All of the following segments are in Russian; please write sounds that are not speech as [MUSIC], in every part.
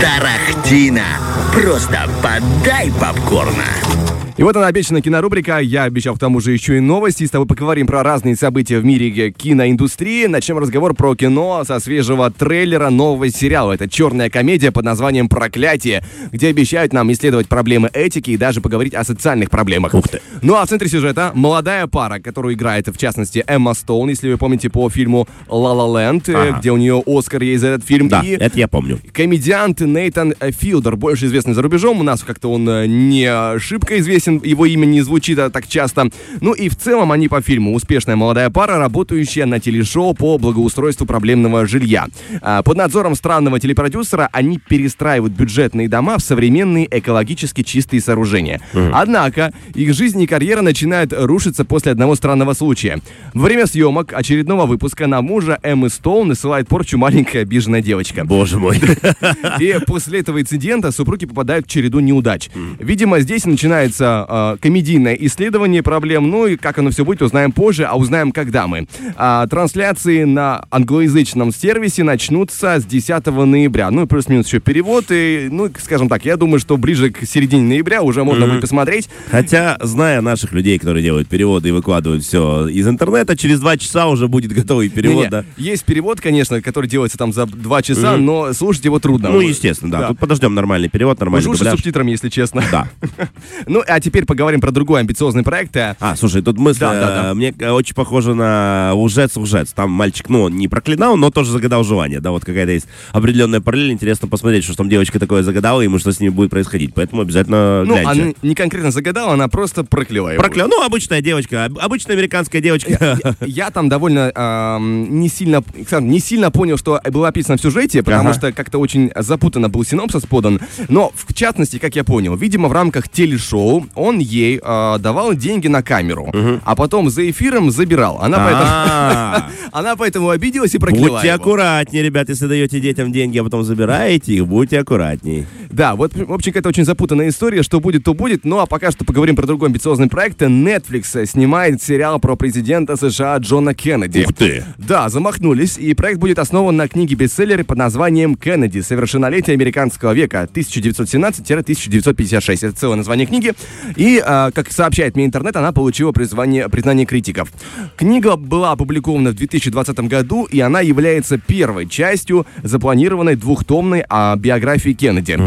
Тарахтина. Просто подай попкорна. И вот она обещанная кинорубрика. Я обещал к тому же еще и новости. С тобой поговорим про разные события в мире киноиндустрии. Начнем разговор про кино со свежего трейлера нового сериала. Это черная комедия под названием «Проклятие», где обещают нам исследовать проблемы этики и даже поговорить о социальных проблемах. Ух ты. Ну а в центре сюжета молодая пара, которую играет, в частности, Эмма Стоун, если вы помните по фильму «Ла Ла Ленд», Ага. где у нее Оскар есть за этот фильм. Да, И это я помню. Комедиант Нейтан Филдер, больше известный за рубежом, у нас как-то он э, не шибко известен, его имя не звучит а, так часто. Ну и в целом они по фильму успешная молодая пара, работающая на телешоу по благоустройству проблемного жилья. А, Под надзором странного телепродюсера они перестраивают бюджетные дома в современные экологически чистые сооружения. Однако их жизнь и карьера начинают рушиться после одного странного случая. Во время съемок очередного выпуска на мужа Эммы Стоун насылает порчу маленькая обиженная девочка. Боже мой. [LAUGHS] И после этого инцидента супруги попадают в череду неудач. Видимо, здесь начинается э, комедийное исследование проблем. Ну и как оно все будет, узнаем позже, а узнаем, когда мы. А, трансляции на англоязычном сервисе начнутся с 10 ноября. Ну и плюс-минус еще перевод. И, ну, скажем так, я думаю, что ближе к середине ноября уже можно будет посмотреть. Хотя, зная наших людей, которые делают переводы и выкладывают все из интернета, через два часа уже будет готовый перевод, да. Есть перевод, конечно, который делается там за два часа, но слушать его трудно. Ну, естественно, да. Да. Тут подождем нормальный перевод, нормальный Лучше с субтитрами, если честно. Да. [LAUGHS] Ну, а теперь поговорим про другой амбициозный проект. э, А, слушай, тут мысль Да, да, да. э, мне э, очень похоже на лжец-лжец. Там мальчик, ну, не проклинал, но тоже загадал желание. Да, вот какая-то есть определенная параллель. Интересно посмотреть, что там девочка такое загадала, ему что с ними будет происходить. Поэтому обязательно Ну, гляньте. она не конкретно загадала, она просто прокляла его. Проклял. Ну, обычная девочка, об- обычная американская девочка. Я там довольно ам, не сильно, не сильно понял, что было описано в сюжете, потому Ага. что как-то очень запутанно был синопсис подан. Но в частности, как я понял, видимо, в рамках телешоу он ей а, давал деньги на камеру, а потом за эфиром забирал. Она поэтому, А, [LAUGHS] она поэтому обиделась и прокляла Будьте его. аккуратнее, ребят, если даете детям деньги, а потом забираете их, будьте аккуратней. Да, вот, в общем, какая-то очень запутанная история. Что будет, то будет. Ну, а пока что поговорим про другой амбициозный проект. Netflix снимает сериал про президента США Джона Кеннеди. Ух ты. Да, замахнулись, и проект будет основан на книге-бестселлере под названием «Кеннеди. Совершеннолетие американского века 1917-1956». Это целое название книги. И, а, как сообщает мне интернет, она получила призвание, признание критиков. Книга была опубликована в 2020 году, и она является первой частью запланированной двухтомной а, биографии Кеннеди.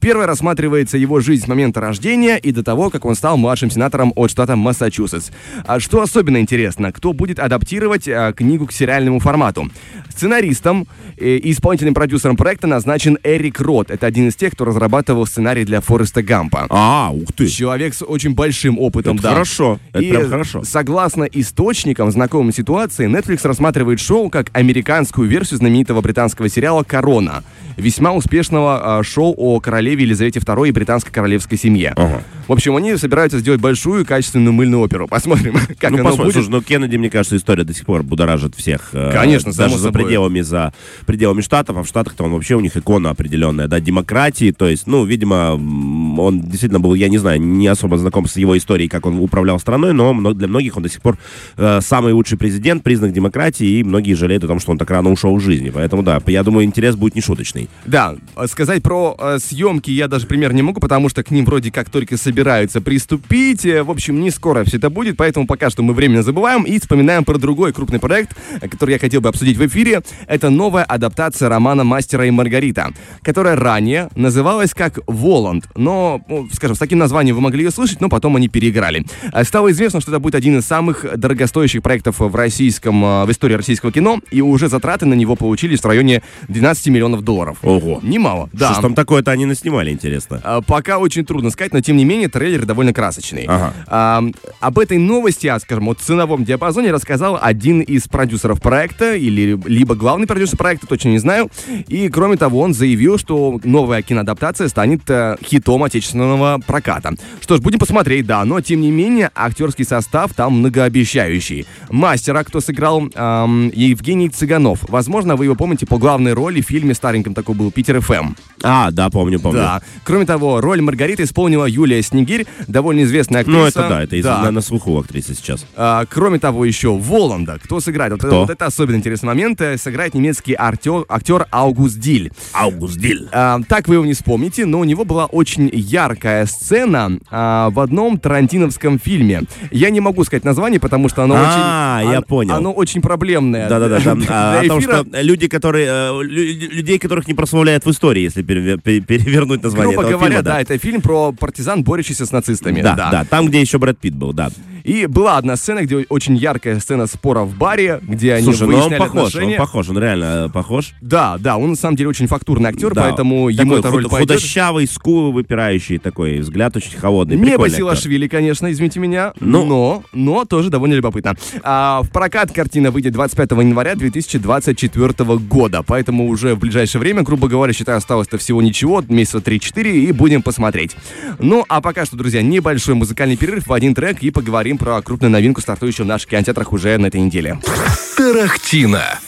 Первой рассматривается его жизнь с момента рождения и до того, как он стал младшим сенатором от штата Массачусетс. А что особенно интересно, кто будет адаптировать а, книгу к сериальному формату? Сценаристом э, и исполнительным продюсером проекта назначен Эрик Рот. Это один из тех, кто разрабатывал сценарий для Фореста Гампа. А, ух ты. Человек с очень большим опытом, Это да. хорошо. Это И, прям хорошо. Согласно источникам, знакомым ситуации, Netflix рассматривает шоу как американскую версию знаменитого британского сериала «Корона», весьма успешного а, шоу о королеве Елизавете II и британской королевской семье. Ага. В общем, они собираются сделать большую качественную мыльную оперу. Посмотрим, [LAUGHS] как ну, оно посмотрим. будет. Слушай, ну, Кеннеди, мне кажется, история до сих пор будоражит всех. э, Конечно, Даже за собой. пределами, за пределами Штатов, а в Штатах-то он вообще у них икона определенная, да, демократии, то есть, ну, видимо, он действительно был, я не знаю, не особо знаком с его историей, как он управлял страной, но для многих он до сих пор э, самый лучший президент, признак демократии, и многие жалеют о том, что он так рано ушел из жизни. Поэтому, да, я думаю, интерес будет нешуточный. Да, э, сказать про э, съемки я даже пример не могу, потому что к ним вроде как только собираются приступить. Э, В общем, не скоро все это будет, поэтому пока что мы временно забываем и вспоминаем про другой крупный проект, э, который я хотел бы обсудить в эфире. Это новая адаптация романа «Мастера и Маргарита», которая ранее называлась как «Воланд», но, ну, скажем, с таким названием вы могли ее слышать, но потом они переиграли. Э, Стало известно, что это будет один из самых дорогостоящих проектов в российском, в истории российского кино, и уже затраты на него получились в районе 12 миллионов долларов. Ого. Немало, да. Что ж там такое-то они наснимали, интересно? Пока очень трудно сказать, но тем не менее трейлер довольно красочный. Ага. А, об этой новости, а, скажем, о ценовом диапазоне рассказал один из продюсеров проекта, или либо главный продюсер проекта, точно не знаю. И кроме того, он заявил, что новая киноадаптация станет э, хитом отечественного проката. Что ж, будем посмотреть, да, но тем не менее актерский состав там многообещающий. Мастера, кто сыграл эм, Евгений Цыганов. Возможно, вы его помните по главной роли в фильме стареньком такой был Питер ФМ. А, да, помню, помню. Да. Кроме того, роль Маргариты исполнила Юлия Снегирь, довольно известная актриса. Ну, это да, это из- на, слуху актриса сейчас. А, кроме того, еще Воланда. Кто сыграет? Вот, Кто? вот это особенно интересный момент. Э, Сыграет немецкий актер, актер Аугуст Диль. Аугуст Диль. А, так вы его не вспомните, но у него была очень яркая сцена а, в одном тарантиновском фильме. Я не могу сказать название, потому что оно А, очень... я он- понял. Оно очень проблемное. Да-да-да, а, о том, что люди, которые, э, лю- людей, которых не прославляют в истории, если переве- пере- перевернуть название Грубо этого говоря, фильма, да, это фильм про партизан, борющийся с нацистами. Да, да, там, где еще Брэд Питт был, да. И была одна сцена, где очень яркая сцена спора в баре, где они Слушай, ну он выясняли похож, отношения. он похож, он реально э, похож. Да, да, он на самом деле очень фактурный актер, Да. поэтому ему Такой эта роль худ- пойдет. худощавый, скулы выпирающий такой, взгляд очень холодный. Не. Басилашвили, конечно, извините меня, Ну. но, но тоже довольно любопытно. А, в прокат картина выйдет 25 января 2024 года, поэтому уже в ближайшее время, грубо говоря, считаю, осталось-то всего ничего, месяца 3-4, и будем посмотреть. Ну, а пока что, друзья, небольшой музыкальный перерыв в один трек, и поговорим про крупную новинку, стартующую в наших кинотеатрах уже на этой неделе. Тарахтина.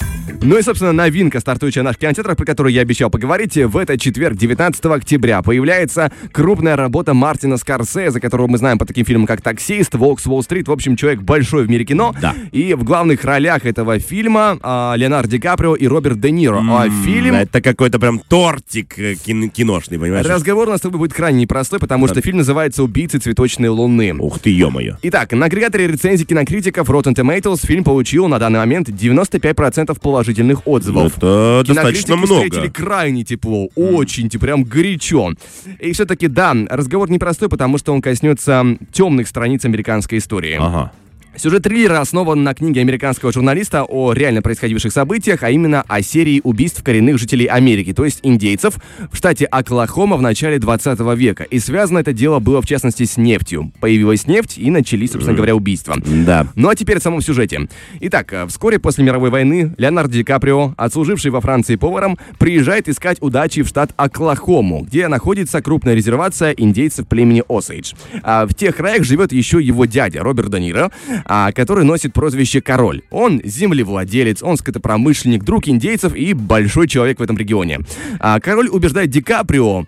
Ну и, собственно, новинка, стартующая в наших кинотеатрах, про которую я обещал поговорить, в этот четверг, 19 октября, появляется крупная работа Мартина Скорсезе, которого мы знаем по таким фильмам, как «Таксист», «Волк с Уолл-стрит». В общем, человек большой в мире кино. Да. И в главных ролях этого фильма а, Леонардо Ди Каприо и Роберт Де Ниро. А фильм... Это какой-то прям тортик э, кин- киношный, понимаешь? Разговор у нас с тобой будет крайне непростой, потому что фильм называется «Убийцы цветочной луны». Ух ты, ё-моё. Итак, на агрегаторе рецензий кинокритиков Rotten Tomatoes фильм получил на данный момент 95% положительных отзывов. Это Кинокритики достаточно встретили много. крайне тепло, очень те- прям горячо. И все-таки, да, разговор непростой, потому что он коснется темных страниц американской истории. Ага. Сюжет триллера основан на книге американского журналиста о реально происходивших событиях, а именно о серии убийств коренных жителей Америки, то есть индейцев, в штате Оклахома в начале 20 века. И связано это дело было, в частности, с нефтью. Появилась нефть, и начались, собственно говоря, убийства. Да. Ну а теперь о самом сюжете. Итак, э, вскоре после мировой войны Леонардо Ди Каприо, отслуживший во Франции поваром, приезжает искать удачи в штат Оклахому, где находится крупная резервация индейцев племени Осейдж. А в тех краях живет еще его дядя Роберт Де Ниро, а, который носит прозвище Король. Он землевладелец, он скотопромышленник, друг индейцев и большой человек в этом регионе. А Король убеждает Ди Каприо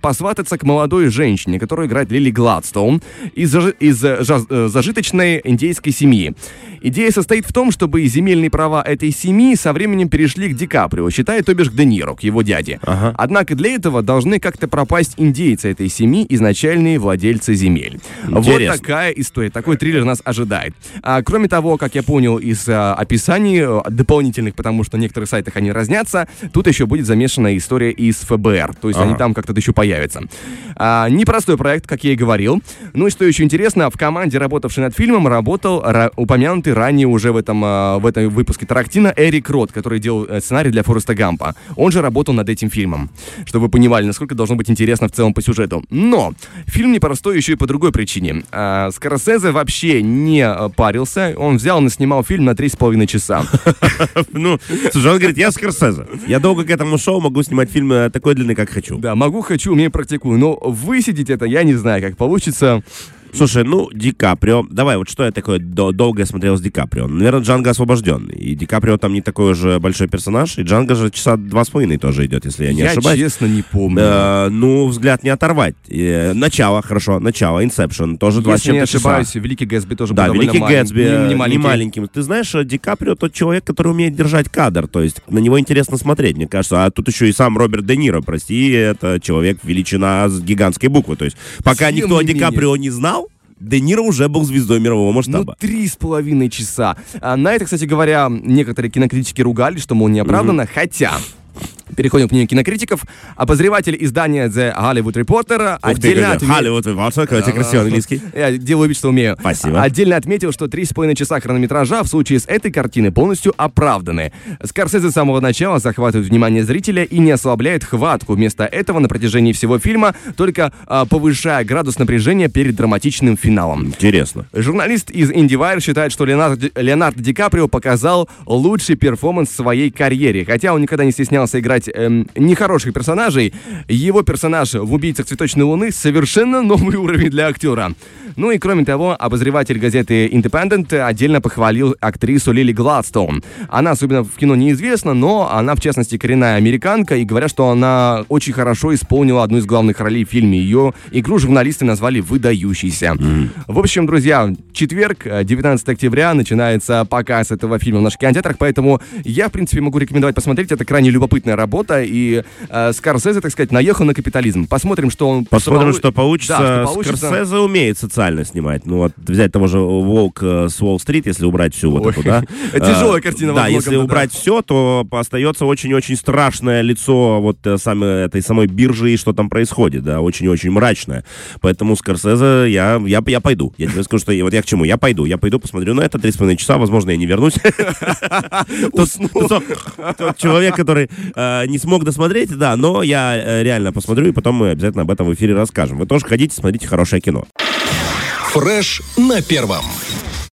посвататься к молодой женщине, которую играет Лили Гладстоун, из, из э, жаз- э, зажиточной индейской семьи. Идея состоит в том, чтобы земельные права этой семьи со временем перешли к Ди Каприо, считая, то бишь, к Де Ниро, к его дяде. Ага. Однако для этого должны как-то пропасть индейцы этой семьи, изначальные владельцы земель. Вот Интересно. такая история, такой триллер нас ожидает. А, кроме того, как я понял из а, описаний э, дополнительных, потому что на некоторых сайтах они разнятся, тут еще будет замешана история из ФБР, то есть Ага. они там как-то еще появятся. А, непростой проект, как я и говорил. Ну и что еще интересно, в команде, работавшей над фильмом, работал ра- упомянутый ранее уже в этом, а, в этом выпуске Тарактина Эрик Рот, который делал э, сценарий для Фореста Гампа. Он же работал над этим фильмом, чтобы вы понимали, насколько должно быть интересно в целом по сюжету. Но фильм непростой еще и по другой причине. А, Скорсезе вообще не э, парился, он взял и снимал фильм на 3,5 часа. [LAUGHS] Ну, слушай, он говорит, я Скорсезе. Я долго к этому шоу могу снимать фильмы такой длины, как хочу. Да, могу, хочу, умею, практикую. Но высидеть это я не знаю, как получится. Слушай, ну, Ди Каприо, давай, вот что я такое до- долго смотрел с Ди Каприо? Наверное, Джанго освобожденный. И Ди Каприо там не такой уже большой персонаж, и Джанго же часа два с половиной тоже идет, если я не я ошибаюсь. честно не помню. Э, ну, взгляд не оторвать. Э, начало, хорошо, начало, Инсепшн, тоже два с чем-то часа. ошибаюсь, Великий Гэтсби тоже Да, был Великий Гэтсби не- не не, маленьким. Ты знаешь, э, Ди Каприо тот человек, который умеет держать кадр, то есть на него интересно смотреть, мне кажется. А тут еще и сам Роберт Де Ниро, прости, это человек величина с гигантской буквы. То есть пока Тем никто о Ди. Каприо не знал, Де Ниро уже был звездой мирового Ну, масштаба. три с половиной часа. А на это, кстати говоря, некоторые кинокритики ругали, что, мол, неоправданно, хотя... Переходим к мнению кинокритиков. Обозреватель издания The Hollywood Reporter Ух отдельно какой отме- Холливуд, Вивалшо, какой красивый английский. Я делаю вид, что умею. Спасибо. Отдельно отметил, что три с половиной часа хронометража в случае с этой картины полностью оправданы. Скорсезе с самого начала захватывает внимание зрителя и не ослабляет хватку. Вместо этого на протяжении всего фильма только а, повышая градус напряжения перед драматичным финалом. Интересно. Журналист из IndieWire считает, что Леонардо, Ди- Леонардо Ди Каприо показал лучший перформанс в своей карьере. Хотя он никогда не стеснялся играть сказать, эм, нехороших персонажей, его персонаж в «Убийцах цветочной луны» совершенно новый уровень для актера. Ну и кроме того, обозреватель газеты Independent отдельно похвалил актрису Лили Гладстоун. Она особенно в кино неизвестна, но она, в частности, коренная американка, и говорят, что она очень хорошо исполнила одну из главных ролей в фильме. Ее игру журналисты назвали выдающейся. Mm-hmm. В общем, друзья, четверг, 19 октября, начинается показ этого фильма в наших кинотеатрах, поэтому я, в принципе, могу рекомендовать посмотреть. Это крайне любопытная работа, и э, Скорсезе, так сказать, наехал на капитализм. Посмотрим, что он... Посмотрим, что получится. Да, что получится. Скорсезе умеет социально снимать. Ну вот взять того же «Волк э, с Уолл-стрит», если убрать всю вот эту, да? [LAUGHS] Тяжелая картина. Да, если убрать все, то остается очень-очень страшное лицо вот э, самой, этой самой биржи и что там происходит, да, очень-очень мрачное. Поэтому Скорсезе я, я, я пойду. Я тебе скажу, что вот я к чему? Я пойду. Я пойду, посмотрю на это 3,5 часа, возможно, я не вернусь. [LAUGHS] Тот человек, который э, не смог досмотреть, да, но я э, реально посмотрю, и потом мы обязательно об этом в эфире расскажем. Вы тоже ходите, смотрите хорошее кино. Фреш на первом.